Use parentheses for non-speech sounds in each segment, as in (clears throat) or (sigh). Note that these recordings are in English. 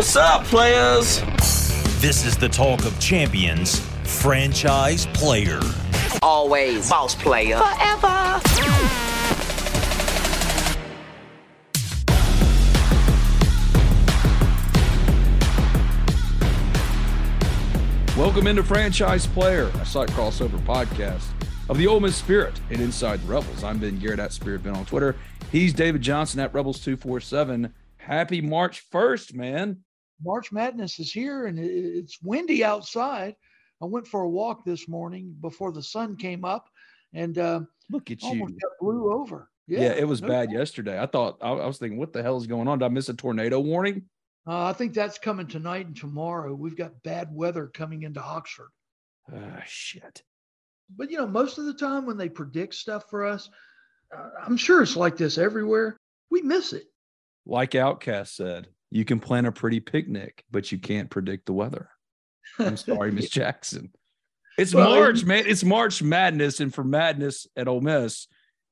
What's up, players? This is the talk of champions, franchise player. Always boss player. Forever. Welcome into Franchise Player, a site crossover podcast of the Ole Miss Spirit and Inside the Rebels. I'm Ben Garrett at Spirit Ben on Twitter. He's David Johnson at Rebels247. Happy March 1st, man. March Madness is here and it's windy outside. I went for a walk this morning before the sun came up and uh, look at you. Got blew over. Yeah, yeah it was no bad problem. yesterday. I thought I, I, was thinking, what the hell is going on? Did I miss a tornado warning? Uh, I think that's coming tonight and tomorrow. We've got bad weather coming into Oxford. Ah, shit. But you know, most of the time when they predict stuff for us, uh, I'm sure it's like this everywhere. We miss it. Like OutKast said, you can plan a pretty picnic, but you can't predict the weather. I'm (laughs) sorry, Miss Jackson. It's well, March, man. It's March Madness, and for Madness at Ole Miss,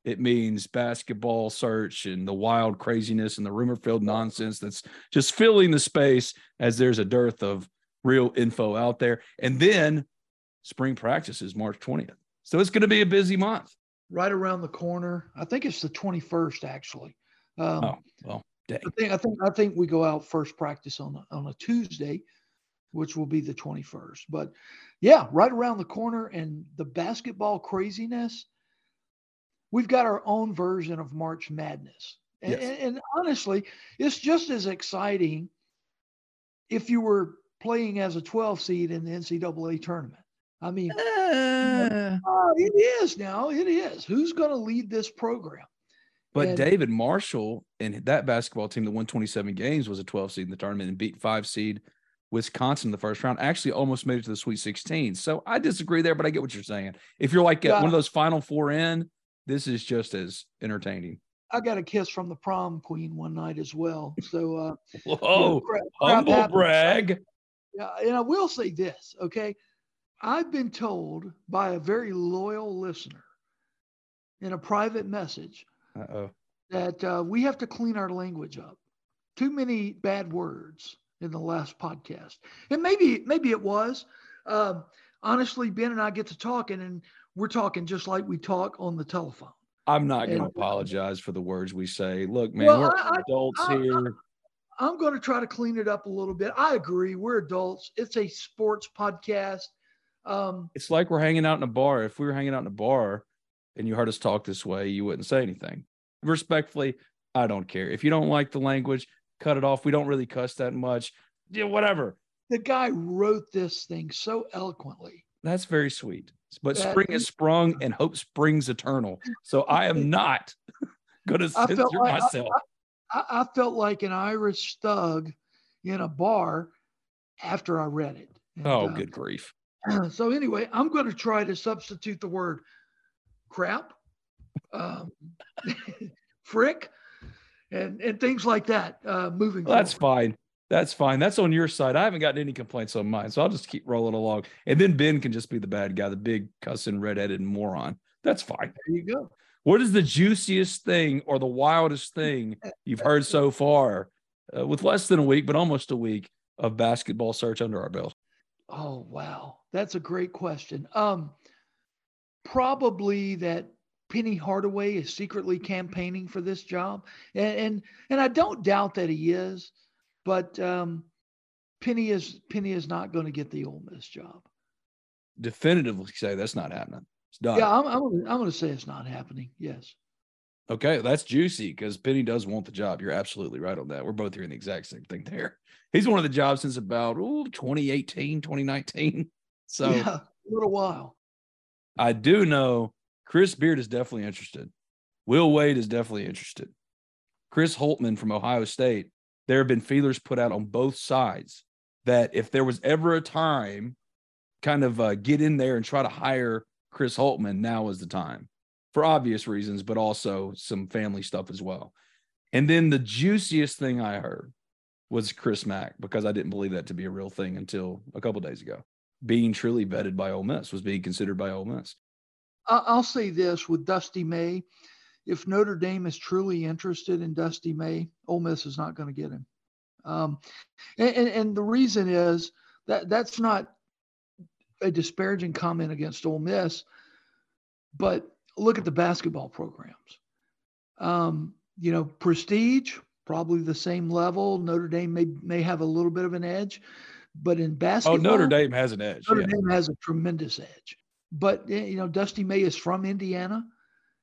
it means basketball search and the wild craziness and the rumor filled nonsense that's just filling the space as there's a dearth of real info out there. And then spring practice is March 20th. So it's going to be a busy month. Right around the corner. I think it's the 21st, actually. Um, oh, well, I think, I think I think we go out first practice on a, on a Tuesday, which will be the 21st. But yeah, right around the corner, and the basketball craziness. We've got our own version of March Madness, and, yes. and, honestly, it's just as exciting if you were playing as a 12 seed in the NCAA tournament. I mean, uh, uh, it is now. It is. Who's going to lead this program? But and, David Marshall and that basketball team that won 27 games was a 12 seed in the tournament and beat five seed Wisconsin in the first round. Actually, almost made it to the Sweet 16. So I disagree there, but I get what you're saying. If you're like yeah. one of those Final Four in, this is just as entertaining. I got a kiss from the prom queen one night as well. So, uh, whoa, (laughs) you know, humble brag. Yeah, and I will say this, okay? I've been told by a very loyal listener in a private message uh-oh. That uh, we have to clean our language up. Too many bad words in the last podcast, and maybe maybe it was. Um, honestly, Ben and I get to talking, and we're talking just like we talk on the telephone. I'm not going to apologize for the words we say. Look, man, well, we're I, adults I, here. I, I'm going to try to clean it up a little bit. I agree. We're adults. It's a sports podcast. Um, it's like we're hanging out in a bar. If we were hanging out in a bar and you heard us talk this way, you wouldn't say anything. Respectfully, I don't care. If you don't like the language, cut it off. We don't really cuss that much. Yeah, whatever. The guy wrote this thing so eloquently. That's very sweet. But that, spring is sprung and hope springs eternal. So I am (laughs) not (laughs) going to censor like, myself. I, I, I felt like an Irish thug in a bar after I read it. And, oh, uh, good grief. (clears throat) So anyway, I'm going to try to substitute the word crap, um, (laughs) frick, and and things like that. Uh, moving. Well, that's fine. That's fine. That's on your side. I haven't gotten any complaints on mine, so I'll just keep rolling along. And then Ben can just be the bad guy, the big cussing redheaded moron. That's fine. There you go. What is the juiciest thing or the wildest thing you've heard so far uh, with less than a week, but almost a week of basketball search under our belt? Oh wow, that's a great question. Um, probably that Penny Hardaway is secretly campaigning for this job, and and, and I don't doubt that he is, but um, Penny is Penny is not going to get the Ole Miss job. Definitively say that's not happening. It's done. Yeah, I'm I'm, I'm going to say it's not happening. Yes. Okay, that's juicy because Penny does want the job. You're absolutely right on that. We're both hearing the exact same thing there. He's one of the jobs since about ooh, 2018, 2019. So yeah, a little while. I do know Chris Beard is definitely interested. Will Wade is definitely interested. Chris Holtmann from Ohio State there have been feelers put out on both sides that if there was ever a time, kind of uh, get in there and try to hire Chris Holtmann, now is the time for obvious reasons, but also some family stuff as well. And then the juiciest thing I heard was Chris Mack because I didn't believe that to be a real thing until a couple days ago. Being truly vetted by Ole Miss was being considered by Ole Miss. I'll say this with Dusty May: if Notre Dame is truly interested in Dusty May, Ole Miss is not going to get him. Um, and, and, and the reason is that that's not a disparaging comment against Ole Miss, but look at the basketball programs. Um, you know, prestige, probably the same level. Notre Dame may may have a little bit of an edge, but in basketball, oh, Notre Dame has an edge. Notre yeah. Dame has a tremendous edge. But eh, you know, Dusty May is from Indiana,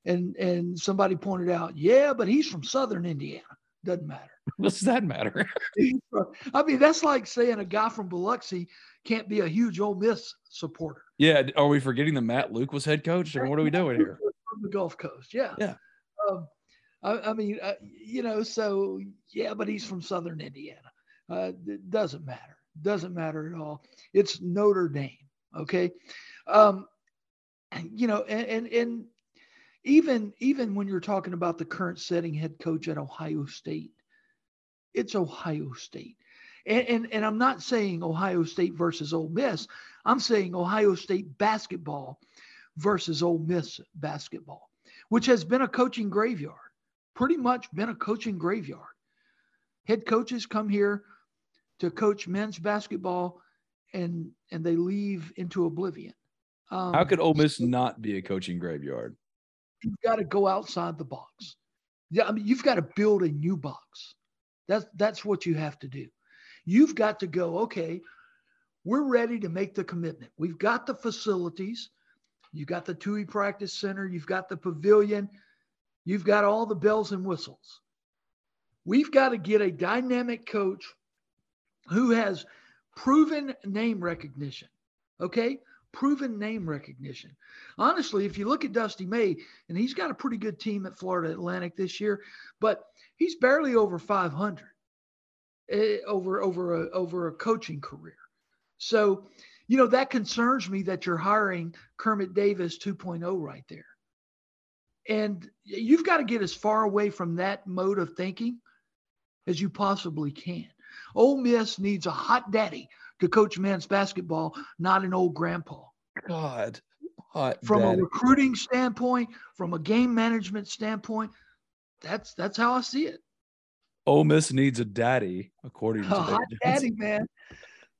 and and somebody pointed out, yeah, but he's from Southern Indiana. Doesn't matter. (laughs) What does that matter? (laughs) I mean, that's like saying a guy from Biloxi can't be a huge Ole Miss supporter. Yeah, are we forgetting that Matt Luke was head coach? what are we doing here? From the Gulf Coast, yeah, yeah. Um, I, I, mean, uh, you know, so yeah, but he's from Southern Indiana. Uh, it doesn't matter. Doesn't matter at all. It's Notre Dame. Okay. Um, you know, and, and, and even even when you're talking about the current setting head coach at Ohio State, it's Ohio State. And, and, and I'm not saying Ohio State versus Ole Miss. I'm saying Ohio State basketball versus Ole Miss basketball, which has been a coaching graveyard, pretty much been a coaching graveyard. Head coaches come here to coach men's basketball and and they leave into oblivion. Um, How could Ole Miss not be a coaching graveyard? You've got to go outside the box. Yeah, I mean, you've got to build a new box. That's that's what you have to do. You've got to go, okay, we're ready to make the commitment. We've got the facilities. You've got the Tuohy Practice Center. You've got the pavilion. You've got all the bells and whistles. We've got to get a dynamic coach who has proven name recognition. Okay? Proven name recognition. Honestly, if you look at Dusty May, and he's got a pretty good team at Florida Atlantic this year, but he's barely over 500 eh, over over a, over a coaching career. So, you know, that concerns me that you're hiring Kermit Davis 2.0 right there. And you've got to get as far away from that mode of thinking as you possibly can. Ole Miss needs a hot daddy to coach men's basketball, not an old grandpa. God, hot from daddy. a recruiting standpoint, from a game management standpoint, that's that's how I see it. Ole Miss needs a daddy, according to (laughs) a hot daddy, (laughs) man.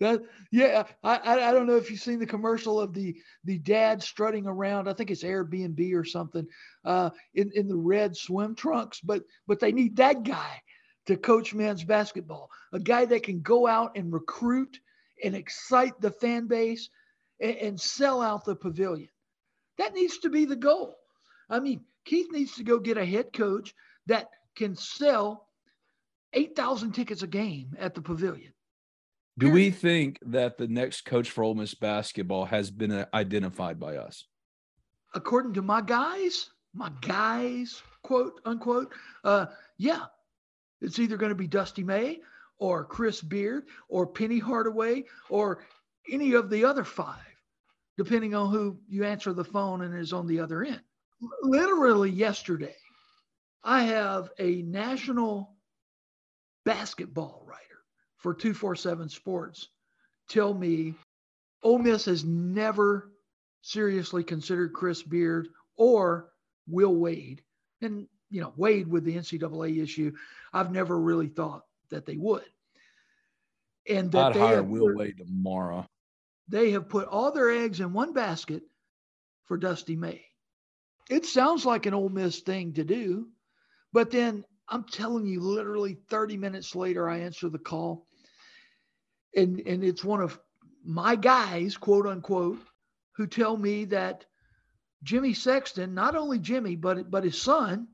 That yeah, I, I don't know if you've seen the commercial of the the dad strutting around. I think it's Airbnb or something, uh, in in the red swim trunks. But but they need that guy to coach men's basketball. A guy that can go out and recruit and excite the fan base and, and sell out the pavilion. That needs to be the goal. I mean, Keith needs to go get a head coach that can sell 8,000 tickets a game at the pavilion. Do we think that the next coach for Ole Miss basketball has been uh, identified by us? According to my guys, my guys, quote unquote, uh, yeah, it's either going to be Dusty May or Chris Beard or Penny Hardaway or any of the other five, depending on who you answer the phone and is on the other end. Literally yesterday, I have a national basketball writer for 247 Sports tell me Ole Miss has never seriously considered Chris Beard or Will Wade. And, you know, Wade with the NCAA issue, I've never really thought that they would. And that I'd they hire Will put, Wade tomorrow. They have put all their eggs in one basket for Dusty May. It sounds like an Ole Miss thing to do, but then I'm telling you, literally 30 minutes later, I answer the call and and it's one of my guys, quote unquote, who tell me that Jimmy Sexton, not only Jimmy, but but his son,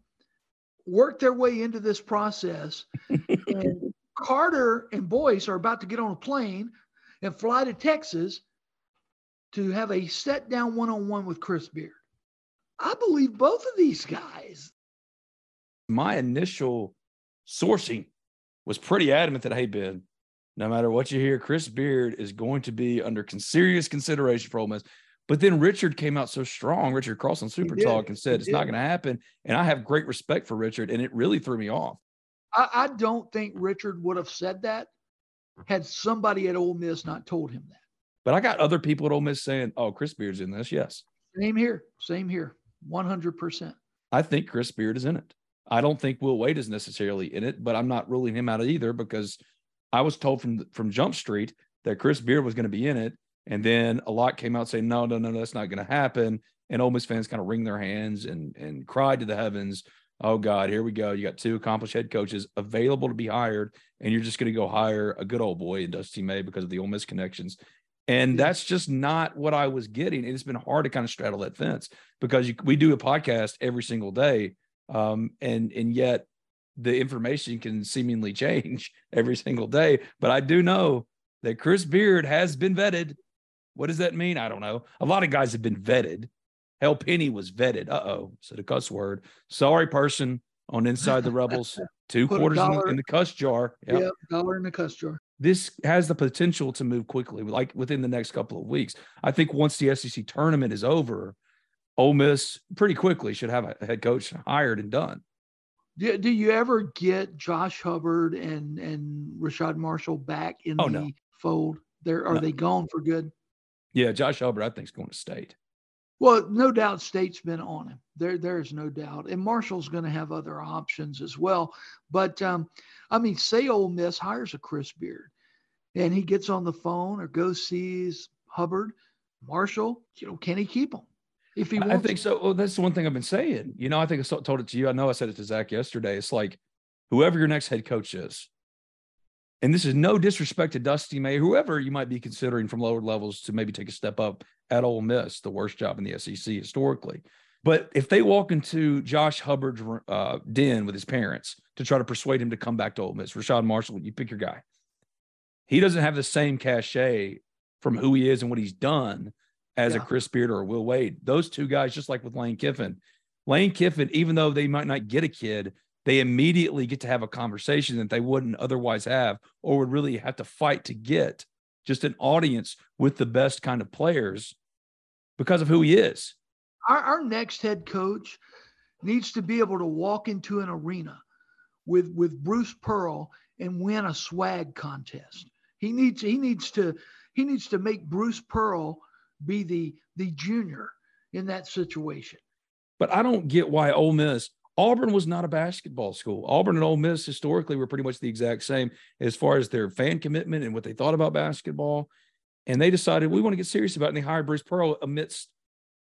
worked their way into this process. (laughs) and Carter and Boyce are about to get on a plane and fly to Texas to have a set down one on one with Chris Beard. I believe both of these guys. My initial sourcing was pretty adamant that, hey, Ben, no matter what you hear, Chris Beard is going to be under serious consideration for Ole Miss. But then Richard came out so strong, Richard Cross on Super Talk, and said it's not going to happen. And I have great respect for Richard, and it really threw me off. I, I don't think Richard would have said that had somebody at Ole Miss not told him that. But I got other people at Ole Miss saying, "Oh, Chris Beard's in this." Yes. Same here. Same here. One hundred percent. I think Chris Beard is in it. I don't think Will Wade is necessarily in it, but I'm not ruling him out either because I was told from from Jump Street that Chris Beard was going to be in it, and then a lot came out saying, "No, no, no, that's not going to happen." And Ole Miss fans kind of wring their hands and and cried to the heavens oh God, here we go. You got two accomplished head coaches available to be hired, and you're just going to go hire a good old boy in Dusty May because of the Ole Miss connections. And that's just not what I was getting. It's been hard to kind of straddle that fence because you, we do a podcast every single day, um, and and yet the information can seemingly (laughs) change every single day. But I do know that Chris Beard has been vetted. What does that mean? I don't know. A lot of guys have been vetted. Hell Penny was vetted. Uh oh, said a cuss word. Sorry, person on Inside the (laughs) Rebels. Two Put quarters in the, in the, cuss jar. Yep. Yeah, dollar in the cuss jar. This has the potential to move quickly, like within the next couple of weeks. I think once the SEC tournament is over, Ole Miss pretty quickly should have a head coach hired and done. Do, do you ever get Josh Hubbard and and Rashad Marshall back in oh, the no. fold? There are no. they gone for good? Yeah, Josh Hubbard, I think, is going to state. Well, no doubt State's been on him. There, there's no doubt. And Marshall's going to have other options as well. But um, I mean, say Ole Miss hires a Chris Beard and he gets on the phone or goes sees Hubbard, Marshall, you know, can he keep him? If he wants I think so. Well, that's the one thing I've been saying. You know, I think I told it to you. I know I said it to Zach yesterday. It's like whoever your next head coach is, and this is no disrespect to Dusty May, whoever you might be considering from lower levels to maybe take a step up at Ole Miss, the worst job in the SEC historically. But if they walk into Josh Hubbard's uh, den with his parents to try to persuade him to come back to Ole Miss, Rashad Marshall, you pick your guy. He doesn't have the same cachet from who he is and what he's done as yeah. a Chris Beard or a Will Wade. Those two guys, just like with Lane Kiffin, Lane Kiffin, even though they might not get a kid, they immediately get to have a conversation that they wouldn't otherwise have or would really have to fight to get just an audience with the best kind of players because of who he is. Our, our next head coach needs to be able to walk into an arena with with Bruce Pearl and win a swag contest. He needs he needs to he needs to make Bruce Pearl be the the junior in that situation. But I don't get why Ole Miss Auburn was not a basketball school. Auburn and Ole Miss historically were pretty much the exact same as far as their fan commitment and what they thought about basketball. And they decided we want to get serious about it. And they hired Bruce Pearl amidst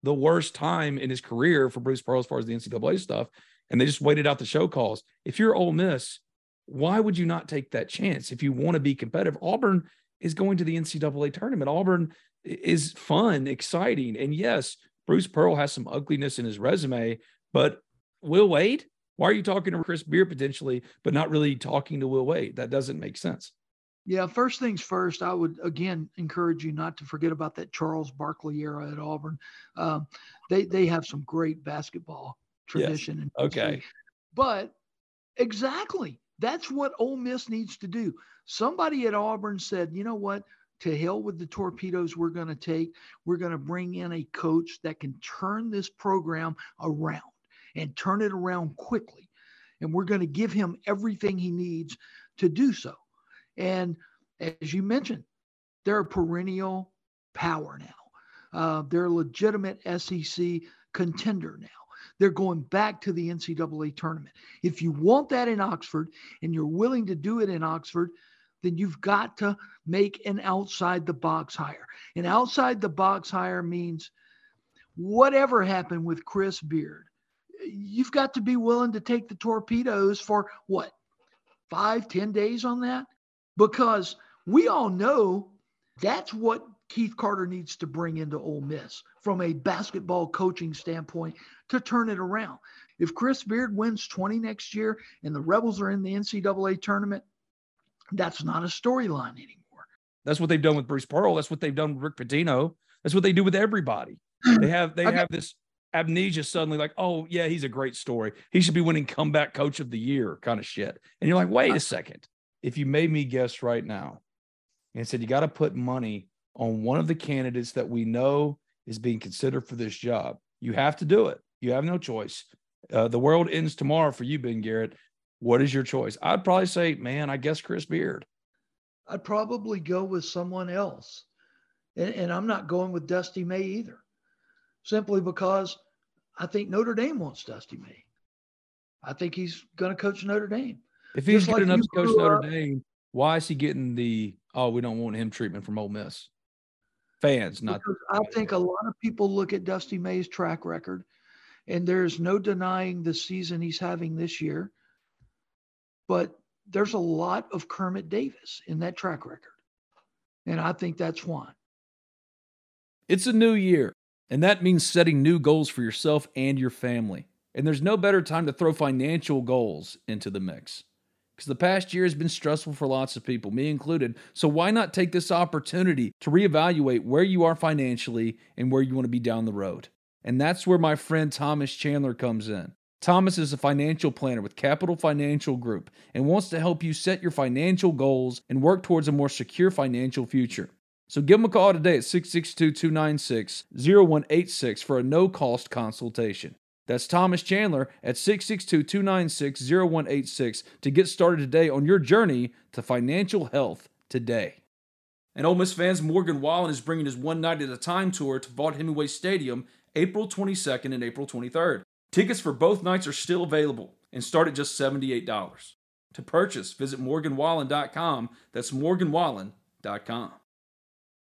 the worst time in his career for Bruce Pearl as far as the NCAA stuff. And they just waited out the show cause. If you're Ole Miss, why would you not take that chance if you want to be competitive? Auburn is going to the NCAA tournament. Auburn is fun, exciting. And yes, Bruce Pearl has some ugliness in his resume, but Will Wade? Why are you talking to Chris Beard potentially, but not really talking to Will Wade? That doesn't make sense. Yeah, first things first, I would again encourage you not to forget about that Charles Barkley era at Auburn. Um, they they have some great basketball tradition. Yes. okay, but exactly that's what Ole Miss needs to do. Somebody at Auburn said, you know what? To hell with the torpedoes we're going to take. We're going to bring in a coach that can turn this program around and turn it around quickly. And we're going to give him everything he needs to do so. And as you mentioned, they're a perennial power now. Uh, they're a legitimate SEC contender now. They're going back to the NCAA tournament. If you want that in Oxford and you're willing to do it in Oxford, then you've got to make an outside the box hire. And outside the box hire means whatever happened with Chris Beard, you've got to be willing to take the torpedoes for what, five, ten days on that? Because we all know that's what Keith Carter needs to bring into Ole Miss from a basketball coaching standpoint to turn it around. If Chris Beard wins 20 next year and the Rebels are in the NCAA tournament, that's not a storyline anymore. That's what they've done with Bruce Pearl. That's what they've done with Rick Pitino. That's what they do with everybody. (clears throat) They have they have this amnesia suddenly like, oh yeah, he's a great story. He should be winning comeback coach of the year kind of shit. And you're like, wait a second. if you made me guess right now and said you got to put money on one of the candidates that we know is being considered for this job, you have to do it. You have no choice. Uh, the world ends tomorrow for you, Ben Garrett. What is your choice? I'd probably say, man, I guess Chris Beard. I'd probably go with someone else. And, and I'm not going with Dusty May either, simply because I think Notre Dame wants Dusty May. I think he's going to coach Notre Dame. If he's Just good like enough to coach Notre up, Dame, why is he getting the oh we don't want him treatment from Ole Miss? Fans, not. I think a lot of people look at Dusty May's track record, and there's no denying the season he's having this year. But there's a lot of Kermit Davis in that track record, and I think that's why. It's a new year, and that means setting new goals for yourself and your family. And there's no better time to throw financial goals into the mix. Because the past year has been stressful for lots of people, me included. So why not take this opportunity to reevaluate where you are financially and where you want to be down the road? And that's where my friend Thomas Chandler comes in. Thomas is a financial planner with Capital Financial Group and wants to help you set your financial goals and work towards a more secure financial future. So give him a call today at 662 296 0186 for a no cost consultation. That's Thomas Chandler at 662 296 0186 to get started today on your journey to financial health today. And Ole Miss fans, Morgan Wallen is bringing his One Night at a Time tour to Vaught-Hemingway Stadium April 22nd and April 23rd. Tickets for both nights are still available and start at just $78. To purchase, visit morganwallen.com. That's morganwallen.com.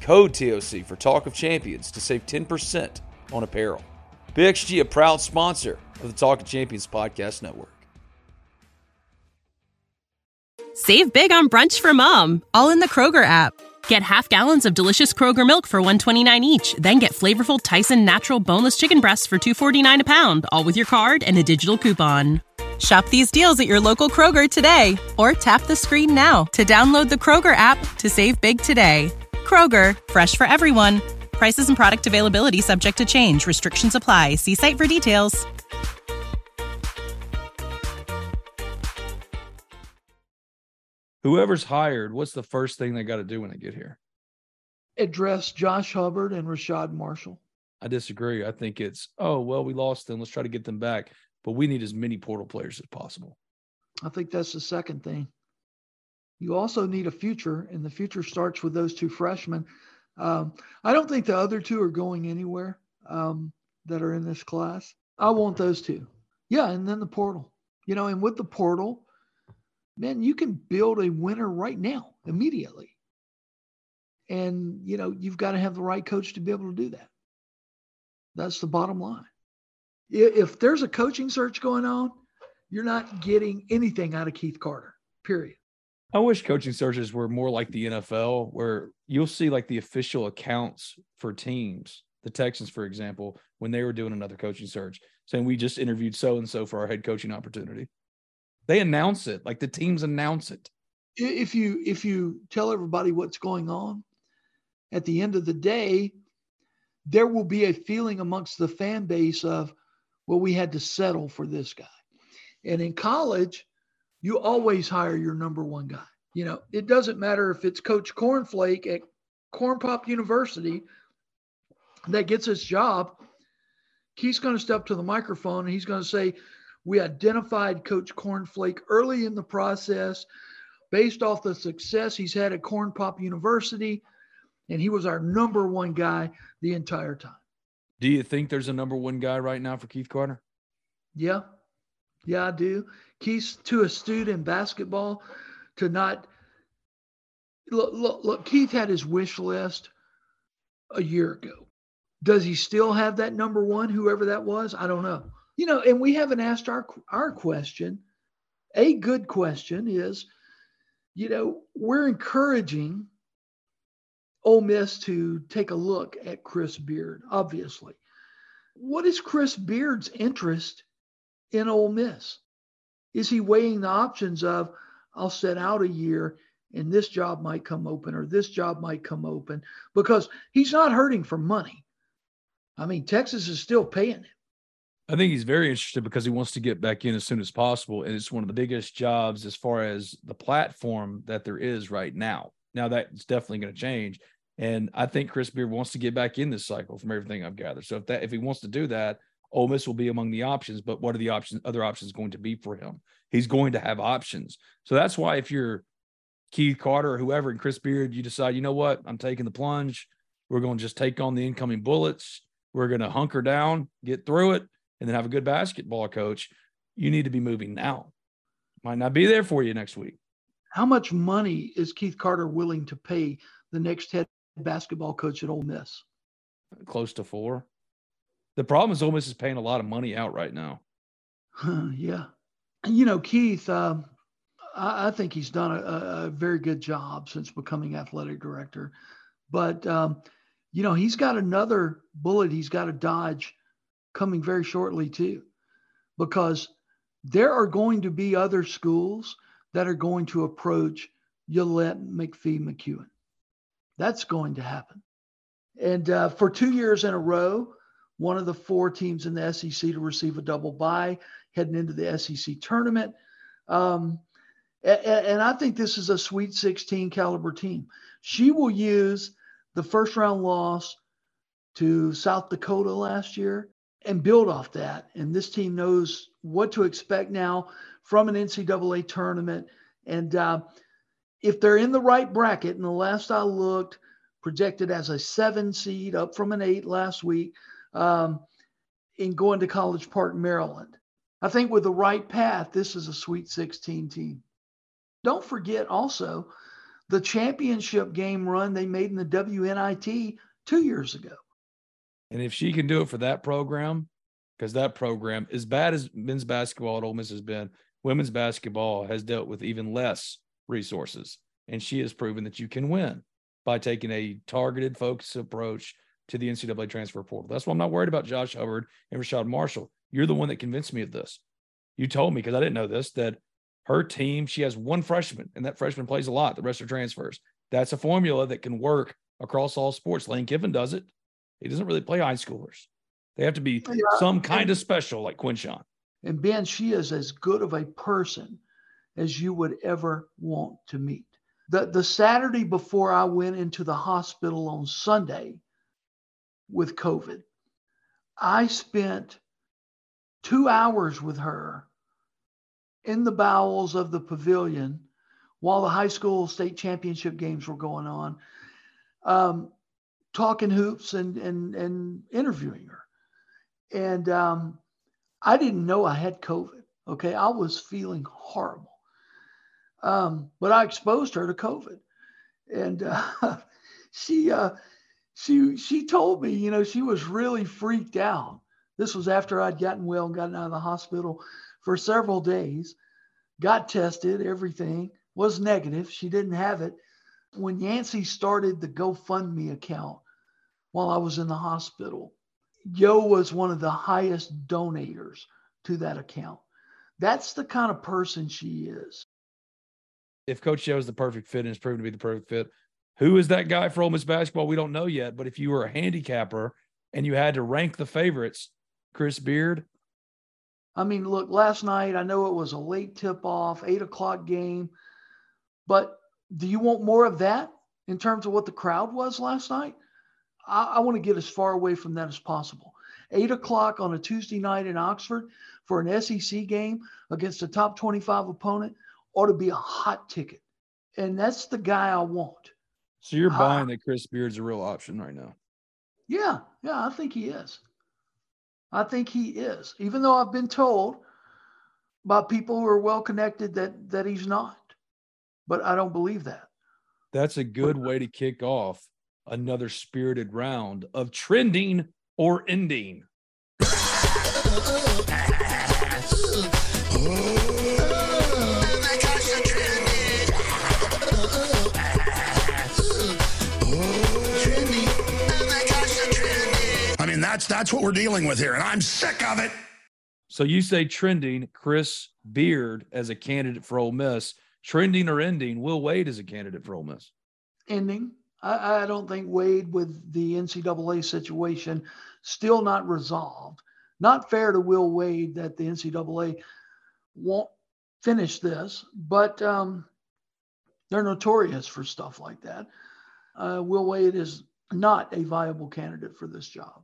code TOC for Talk of Champions to save 10% on apparel. PXG, a proud sponsor of the Talk of Champions Podcast Network. Save big on brunch for mom, all in the Kroger app. Get half gallons of delicious Kroger milk for 129 each, then get flavorful Tyson natural boneless chicken breasts for 249 a pound, all with your card and a digital coupon. Shop these deals at your local Kroger today or tap the screen now to download the Kroger app to save big today. Kroger, fresh for everyone. Prices and product availability subject to change. Restrictions apply. See site for details. Whoever's hired, what's the first thing they got to do when they get here? Address Josh Hubbard and Rashad Marshall. I disagree. I think it's, oh, well, we lost them. Let's try to get them back. But we need as many portal players as possible. I think that's the second thing. You also need a future, and the future starts with those two freshmen. Um, I don't think the other two are going anywhere um, that are in this class. I want those two. Yeah, and then the portal. You know, and with the portal, man, you can build a winner right now, immediately. And, you know, you've got to have the right coach to be able to do that. That's the bottom line. If there's a coaching search going on, you're not getting anything out of Keith Carter, period. I wish coaching searches were more like the NFL, where you'll see like the official accounts for teams. The Texans, for example, when they were doing another coaching search, saying we just interviewed so and so for our head coaching opportunity. They announce it, like the teams announce it. If you if you tell everybody what's going on, at the end of the day, there will be a feeling amongst the fan base of, well, we had to settle for this guy. And in college, you always hire your number one guy. You know, it doesn't matter if it's Coach Cornflake at Corn Pop University that gets his job. He's going to step to the microphone and he's going to say, we identified Coach Cornflake early in the process based off the success he's had at Corn Pop University. And he was our number one guy the entire time. Do you think there's a number one guy right now for Keith Carter? Yeah. Yeah, I do. Keith's too astute in basketball to not look, look, look, Keith had his wish list a year ago. Does he still have that number one, whoever that was? I don't know. You know, and we haven't asked our our question. A good question is, you know, we're encouraging Ole Miss to take a look at Chris Beard, obviously. What is Chris Beard's interest in Ole Miss? Is he weighing the options of, I'll set out a year and this job might come open or this job might come open? Because he's not hurting for money. I mean, Texas is still paying him. I think he's very interested because he wants to get back in as soon as possible. And it's one of the biggest jobs as far as the platform that there is right now. Now that's definitely going to change. And I think Chris Beard wants to get back in this cycle from everything I've gathered. So if that if he wants to do that, Ole Miss will be among the options. But what are the options, other options going to be for him? He's going to have options. So that's why if you're Keith Carter or whoever and Chris Beard, you decide, you know what, I'm taking the plunge. We're going to just take on the incoming bullets. We're going to hunker down, get through it, and then have a good basketball coach. You need to be moving now. Might not be there for you next week. How much money is Keith Carter willing to pay the next head basketball coach at Ole Miss? Close to four. The problem is Ole Miss is paying a lot of money out right now. yeah. You know, Keith, um, I, I, think he's done a, a, very good job since becoming athletic director. But, um, you know, he's got another bullet he's got to dodge coming very shortly, too, because there are going to be other schools that are going to approach Yolett McPhee-McCuin. That's going to happen. And uh, for two years in a row, one of the four teams in the SEC to receive a double bye heading into the SEC tournament. Um, and, and I think this is a Sweet 16 caliber team. She will use the first round loss to South Dakota last year and build off that. And this team knows what to expect now from an NCAA tournament. And uh, if they're in the right bracket, and the last I looked, projected as a seven seed, up from an eight last week, um, in going to College Park, Maryland. I think with the right path, this is a Sweet 16 team. Don't forget also the championship game run they made in the WNIT two years ago. And if she can do it for that program, because that program, as bad as men's basketball at Ole Miss has been, women's basketball has dealt with even less resources. And she has proven that you can win by taking a targeted, focused approach to the NCAA transfer portal. That's why I'm not worried about Josh Hubbard and Rashad Marshall. You're the one that convinced me of this. You told me, because I didn't know this, that her team, she has one freshman, and that freshman plays a lot. The rest are transfers. That's a formula that can work across all sports. Lane Kiffin does it. He doesn't really play high schoolers. They have to be yeah. some kind of special, like Quinshon. And Ben, she is as good of a person as you would ever want to meet. The, the Saturday before I went into the hospital on Sunday with COVID, I spent two hours with her in the bowels of the pavilion while the high school state championship games were going on, um, talking hoops and, and, and interviewing her. And um, I didn't know I had COVID. Okay. I was feeling horrible. Um, but I exposed her to COVID, and uh, (laughs) she uh, she she told me, you know, she was really freaked out. This was after I'd gotten well and gotten out of the hospital for several days. Got tested, everything was negative. She didn't have it. When Yancey started the GoFundMe account while I was in the hospital, Yo was one of the highest donators to that account. That's the kind of person she is if Coach Yo is the perfect fit and is proven to be the perfect fit, who is that guy for Ole Miss basketball? We don't know yet. But if you were a handicapper and you had to rank the favorites, Chris Beard. I mean, look, last night I know it was a late tip off, eight o'clock game, but do you want more of that in terms of what the crowd was last night? I, I want to get as far away from that as possible. Eight o'clock on a Tuesday night in Oxford for an SEC game against a top 25 opponent ought to be a hot ticket. And that's the guy I want. So you're ah. buying that Chris Beard's a real option right now? Yeah, yeah, I think he is. I think he is, even though I've been told by people who are well connected that that he's not. But I don't believe that. That's a good way to kick off another spirited round of trending or ending. (laughs) that's that's what we're dealing with here, and I'm sick of it. So you say trending Chris Beard as a candidate for Ole Miss, trending or ending Will Wade as a candidate for Ole Miss? Ending. I, I don't think Wade with the NCAA situation still not resolved. Not fair to Will Wade that the NCAA won't finish this, but um, they're notorious for stuff like that. Uh, Will Wade is not a viable candidate for this job.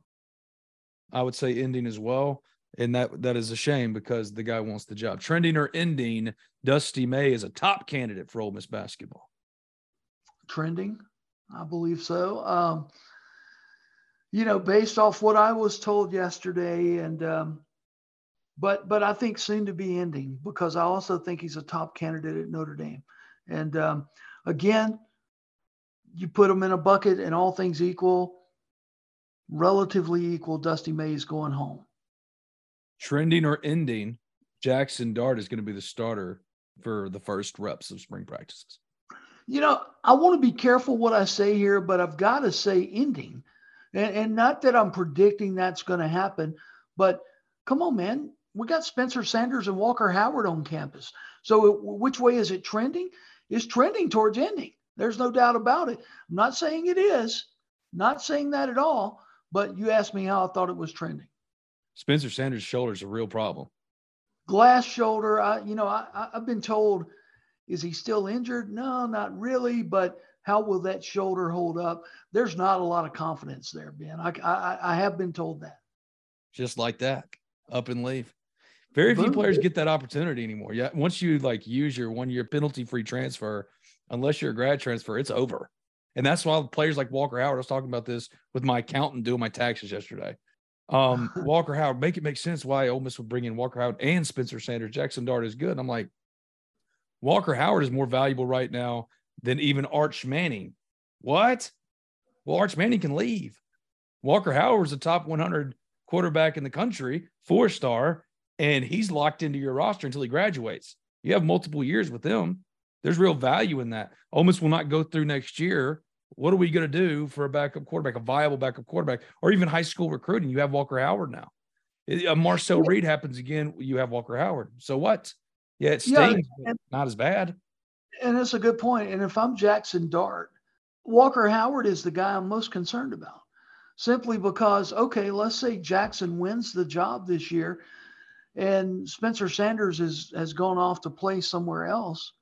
I would say ending as well. And that that is a shame because the guy wants the job. Trending or ending, Dusty May is a top candidate for Ole Miss basketball. Trending, I believe so. Um, you know, based off what I was told yesterday, and um, but but I think soon to be ending because I also think he's a top candidate at Notre Dame. And um, again, you put him in a bucket, and all things equal, relatively equal, Dusty Mays going home. Trending or ending, Jackson Dart is going to be the starter for the first reps of spring practices. You know, I want to be careful what I say here, but I've got to say ending. And, and not that I'm predicting that's going to happen, but come on, man. We got Spencer Sanders and Walker Howard on campus. So, it, which way is it trending? It's trending towards ending. There's no doubt about it. I'm not saying it is, not saying that at all, but you asked me how I thought it was trending. Spencer Sanders' shoulder is a real problem. Glass shoulder. I, you know, I, I've been told, is he still injured? No, not really. But how will that shoulder hold up? There's not a lot of confidence there, Ben. I, I, I have been told that. Just like that, up and leave. Very few players get that opportunity anymore. Yeah, once you like use your one year penalty free transfer, unless you're a grad transfer, it's over. And that's why players like Walker Howard. I was talking about this with my accountant doing my taxes yesterday. Um, (laughs) Walker Howard, make it make sense why Ole Miss would bring in Walker Howard and Spencer Sanders. Jackson Dart is good. And I'm like, Walker Howard is more valuable right now than even Arch Manning. What? Well, Arch Manning can leave. Walker Howard is a top 100 quarterback in the country, four star, and he's locked into your roster until he graduates. You have multiple years with him. There's real value in that. Ole Miss will not go through next year. What are we going to do for a backup quarterback, a viable backup quarterback, or even high school recruiting? You have Walker Howard now. A uh, Marcel Reed happens again. You have Walker Howard. So what? Yeah, it stings, yeah, and, not as bad. And it's a good point. And if I'm Jackson Dart, Walker Howard is the guy I'm most concerned about simply because, okay, let's say Jackson wins the job this year and Spencer Sanders is, has gone off to play somewhere else.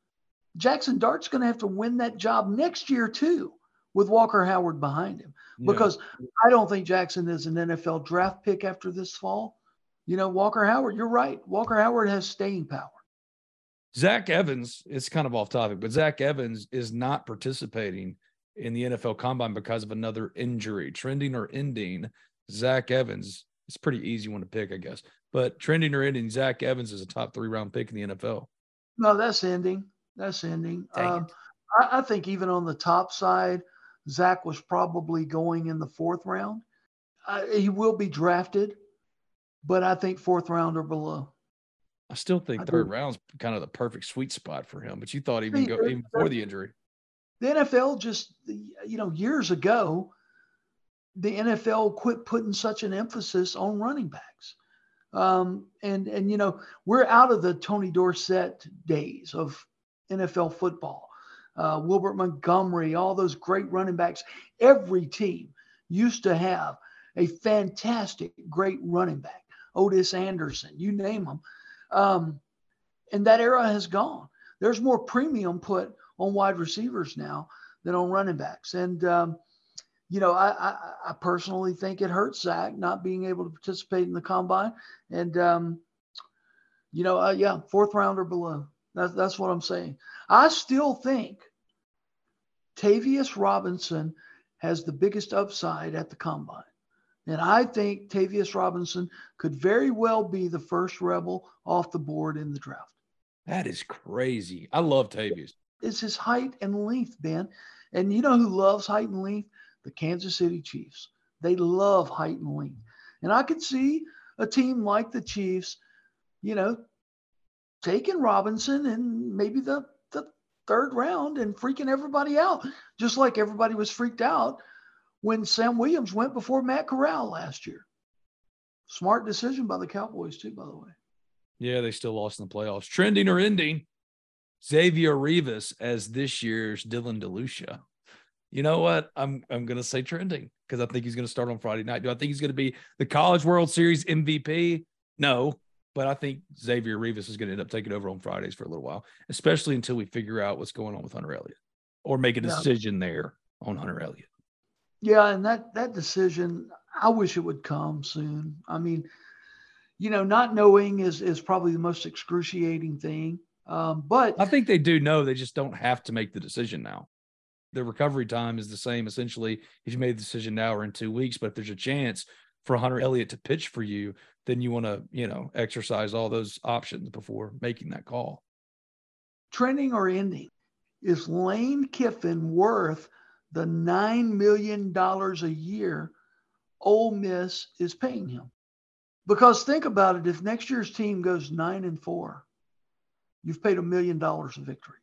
Jackson Dart's going to have to win that job next year, too, with Walker Howard behind him. Because yeah. I don't think Jackson is an NFL draft pick after this fall. You know, Walker Howard, you're right. Walker Howard has staying power. Zach Evans, it's kind of off topic, but Zach Evans is not participating in the NFL combine because of another injury, trending or ending. Zach Evans, it's pretty easy one to pick, I guess. But trending or ending, Zach Evans is a top three round pick in the NFL. No, that's ending. That's ending. Um, I, I, think even on the top side, Zach was probably going in the fourth round. Uh, he will be drafted, but I think fourth round or below. I still think I third do. round's kind of the perfect sweet spot for him. But you thought even go even before the injury. The NFL just you know years ago, the NFL quit putting such an emphasis on running backs. Um, and and you know we're out of the Tony Dorsett days of NFL football. Uh, Wilbert Montgomery, all those great running backs. Every team used to have a fantastic, great running back. Ottis Anderson, you name them. Um, and that era has gone. There's more premium put on wide receivers now than on running backs. And, um, you know, I, I, I, personally think it hurts Zach not being able to participate in the combine. And, um, you know, uh, yeah, fourth round or below. That's, that's what I'm saying. I still think Tavius Robinson has the biggest upside at the combine. And I think Tavius Robinson could very well be the first rebel off the board in the draft. That is crazy. I love Tavius. It's his height and length, Ben. And you know who loves height and length? The Kansas City Chiefs. They love height and length. And I could see a team like the Chiefs, you know, taking Robinson and maybe the, the third round and freaking everybody out, just like everybody was freaked out when Sam Williams went before Matt Corral last year. Smart decision by the Cowboys, too, by the way. Yeah, they still lost in the playoffs. Trending or ending, Xavier Rivas as this year's Dylan DeLucia. You know what? I'm I'm gonna say trending because I think he's gonna start on Friday night. Do I think he's gonna be the College World Series MVP? No, but I think Xavier Rivas is gonna end up taking over on Fridays for a little while, especially until we figure out what's going on with Hunter Elliott or make a decision yeah. there on Hunter Elliott. Yeah, and that that decision, I wish it would come soon. I mean, you know, not knowing is is probably the most excruciating thing. Um, but I think they do know. They just don't have to make the decision now. The recovery time is the same essentially if you made the decision now or in two weeks. But if there's a chance for Hunter Elliott to pitch for you, then you want to, you know, exercise all those options before making that call. Trending or ending. Is Lane Kiffin worth the $9 million a year Ole Miss is paying him. Because think about it, if next year's team goes nine and four, you've paid a million dollars of victory.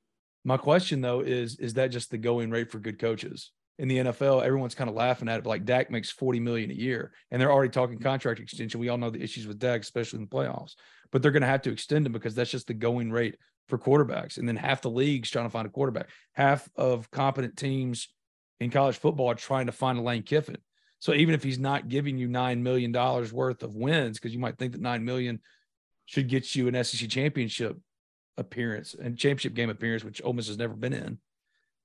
My question though is is that just the going rate for good coaches? In the NFL, everyone's kind of laughing at it, like Dak makes 40 million a year, and they're already talking contract extension. We all know the issues with Dak, especially in the playoffs, but they're going to have to extend him because that's just the going rate for quarterbacks. And then half the league's trying to find a quarterback. Half of competent teams in college football are trying to find a Lane Kiffin. So even if he's not giving you nine million dollars worth of wins, because you might think that nine million should get you an SEC championship appearance and championship game appearance, which Ole Miss has never been in.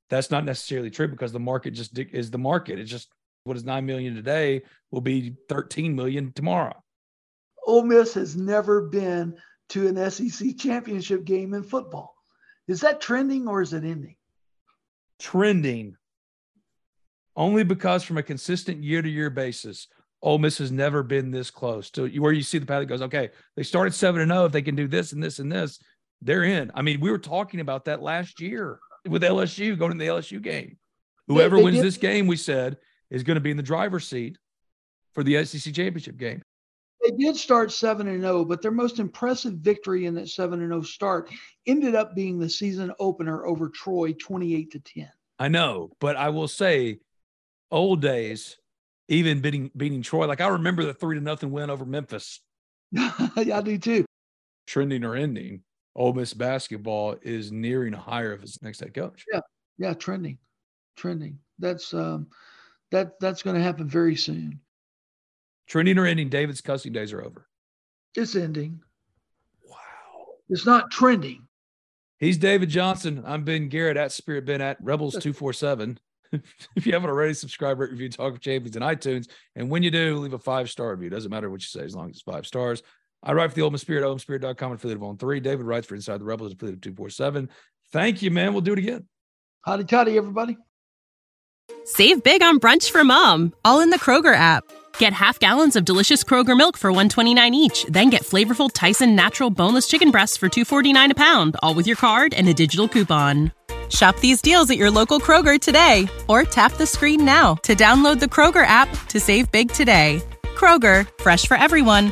That's not necessarily true because the market just is the market. It's just what is nine million today will be 13 million tomorrow. Ole Miss has never been to an SEC championship game in football. Is that trending or is it ending? Trending only because from a consistent year to year basis, Ole Miss has never been this close to where you see the path that goes, okay, they started 7 and 0. If they can do this and this and this, they're in. I mean, we were talking about that last year with LSU going to the LSU game. Whoever they, they wins did. this game, we said, is going to be in the driver's seat for the SEC championship game. They did start 7 and 0, but their most impressive victory in that 7 and 0 start ended up being the season opener over Troy 28 to 10. I know, but I will say old days, even beating beating Troy. Like I remember the three to nothing win over Memphis. (laughs) yeah, I do too. Trending or ending, Ole Miss basketball is nearing a hire of its next head coach. Yeah, yeah, trending, trending. That's um, that that's going to happen very soon. Trending or ending, David's cussing days are over. It's ending. Wow. It's not trending. He's David Johnson. I'm Ben Garrett at Spirit Ben at Rebels two four seven. (laughs) if you haven't already, subscribe, rate, review Talk of Champions in iTunes. And when you do, leave a five star review. Doesn't matter what you say, as long as it's five stars. I write for the Ole Miss Spirit, OleMissSpirit.com, affiliate of On 3. David writes for Inside the Rebels, affiliate of 247. Thank you, man. We'll do it again. Hotty, toddy, everybody. Save big on brunch for mom, all in the Kroger app. Get half gallons of delicious Kroger milk for 129 each, then get flavorful Tyson natural boneless chicken breasts for 249 a pound, all with your card and a digital coupon. Shop these deals at your local Kroger today or tap the screen now to download the Kroger app to save big today. Kroger, fresh for everyone.